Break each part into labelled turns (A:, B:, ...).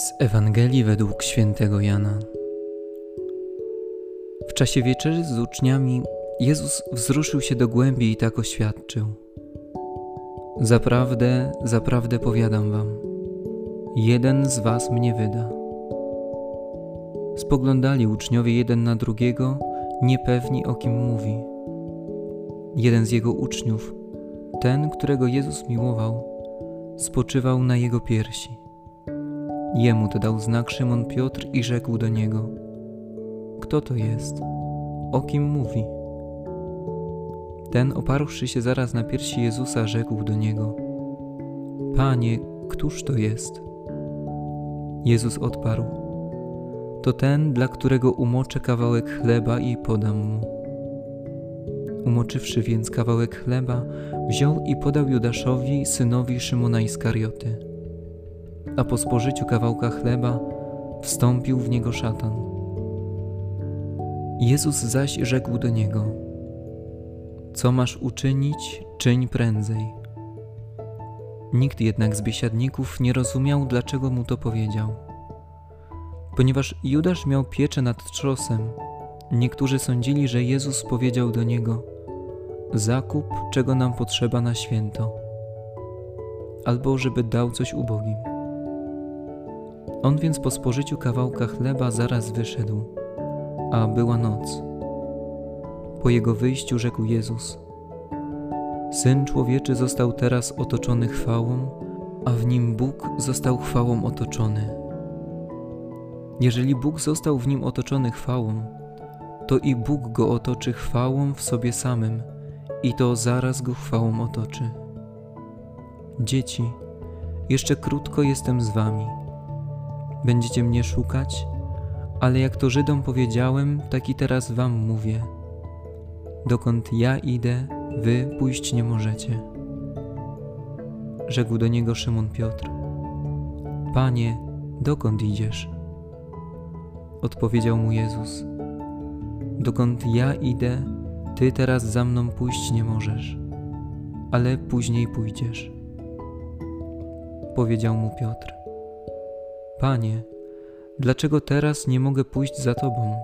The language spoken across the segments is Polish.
A: Z Ewangelii według świętego Jana. W czasie wieczerzy z uczniami Jezus wzruszył się do głębi i tak oświadczył: Zaprawdę, zaprawdę powiadam wam, jeden z was mnie wyda. Spoglądali uczniowie jeden na drugiego, niepewni o kim mówi. Jeden z jego uczniów, ten, którego Jezus miłował, spoczywał na jego piersi. Jemu to dał znak Szymon Piotr i rzekł do niego: Kto to jest? O kim mówi? Ten, oparłszy się zaraz na piersi Jezusa, rzekł do niego: Panie, któż to jest? Jezus odparł: To ten, dla którego umoczę kawałek chleba i podam mu. Umoczywszy więc kawałek chleba, wziął i podał Judaszowi, synowi Szymona Iskarioty a po spożyciu kawałka chleba wstąpił w niego szatan. Jezus zaś rzekł do niego: Co masz uczynić, czyń prędzej. Nikt jednak z biesiadników nie rozumiał, dlaczego mu to powiedział. Ponieważ Judasz miał pieczę nad trzosem, niektórzy sądzili, że Jezus powiedział do niego: Zakup, czego nam potrzeba na święto, albo żeby dał coś ubogim. On więc po spożyciu kawałka chleba zaraz wyszedł, a była noc. Po jego wyjściu rzekł Jezus: Syn człowieczy został teraz otoczony chwałą, a w nim Bóg został chwałą otoczony. Jeżeli Bóg został w nim otoczony chwałą, to i Bóg go otoczy chwałą w sobie samym, i to zaraz go chwałą otoczy. Dzieci, jeszcze krótko jestem z wami Będziecie mnie szukać, ale jak to Żydom powiedziałem, tak i teraz wam mówię. Dokąd ja idę, wy pójść nie możecie. Rzekł do niego Szymon Piotr. Panie, dokąd idziesz? Odpowiedział mu Jezus. Dokąd ja idę, ty teraz za mną pójść nie możesz, ale później pójdziesz. Powiedział mu Piotr. Panie, dlaczego teraz nie mogę pójść za Tobą?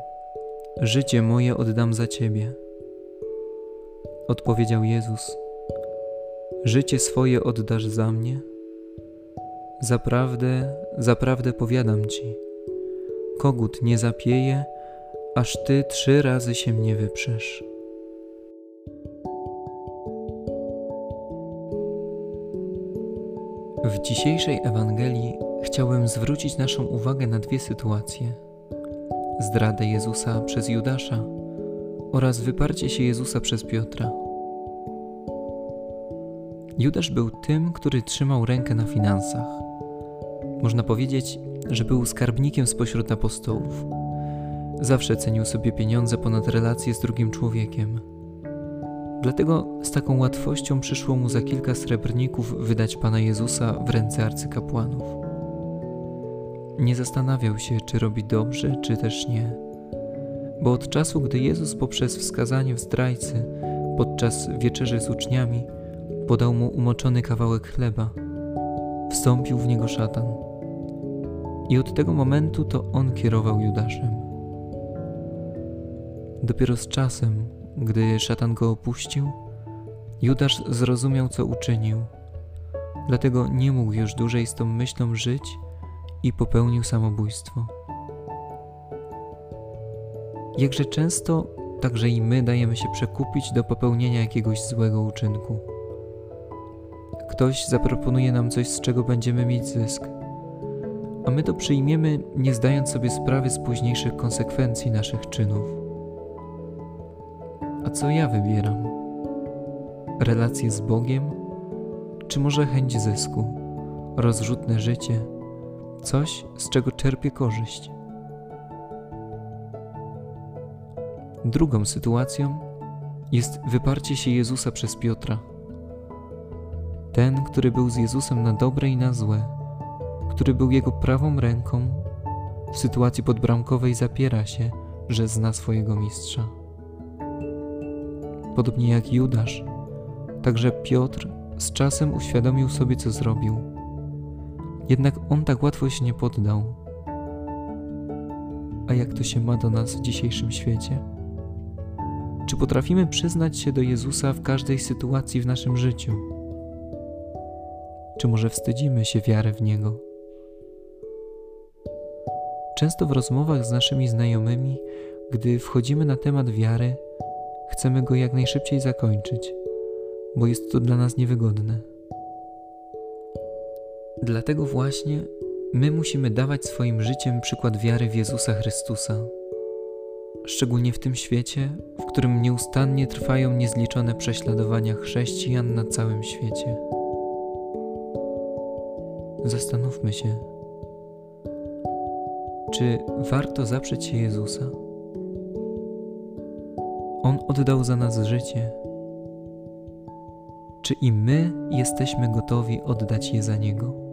A: Życie moje oddam za Ciebie. Odpowiedział Jezus: Życie swoje oddasz za mnie? Zaprawdę, zaprawdę powiadam Ci, kogut nie zapieje, aż Ty trzy razy się mnie wyprzesz. W dzisiejszej Ewangelii chciałbym zwrócić naszą uwagę na dwie sytuacje: zdradę Jezusa przez Judasza oraz wyparcie się Jezusa przez Piotra. Judasz był tym, który trzymał rękę na finansach. Można powiedzieć, że był skarbnikiem spośród apostołów. Zawsze cenił sobie pieniądze ponad relacje z drugim człowiekiem. Dlatego z taką łatwością przyszło mu za kilka srebrników wydać Pana Jezusa w ręce arcykapłanów. Nie zastanawiał się, czy robi dobrze, czy też nie. Bo od czasu, gdy Jezus poprzez wskazanie w zdrajcy podczas wieczerzy z uczniami podał mu umoczony kawałek chleba, wstąpił w niego szatan. I od tego momentu to on kierował Judaszem. Dopiero z czasem, gdy szatan go opuścił, Judasz zrozumiał, co uczynił. Dlatego nie mógł już dłużej z tą myślą żyć i popełnił samobójstwo. Jakże często także i my dajemy się przekupić do popełnienia jakiegoś złego uczynku. Ktoś zaproponuje nam coś, z czego będziemy mieć zysk, a my to przyjmiemy, nie zdając sobie sprawy z późniejszych konsekwencji naszych czynów. A co ja wybieram? Relacje z Bogiem, czy może chęć zysku, rozrzutne życie? Coś, z czego czerpie korzyść. Drugą sytuacją jest wyparcie się Jezusa przez Piotra. Ten, który był z Jezusem na dobre i na złe, który był jego prawą ręką, w sytuacji podbramkowej zapiera się, że zna swojego mistrza. Podobnie jak Judasz, także Piotr z czasem uświadomił sobie, co zrobił Jednak On tak łatwo się nie poddał. A jak to się ma do nas w dzisiejszym świecie? Czy potrafimy przyznać się do Jezusa w każdej sytuacji w naszym życiu? Czy może wstydzimy się wiary w Niego? Często w rozmowach z naszymi znajomymi, gdy wchodzimy na temat wiary, chcemy go jak najszybciej zakończyć, bo jest to dla nas niewygodne. Dlatego właśnie my musimy dawać swoim życiem przykład wiary w Jezusa Chrystusa. Szczególnie w tym świecie, w którym nieustannie trwają niezliczone prześladowania chrześcijan na całym świecie. Zastanówmy się, czy warto zaprzeć się Jezusa? On oddał za nas życie. Czy i my jesteśmy gotowi oddać je za Niego?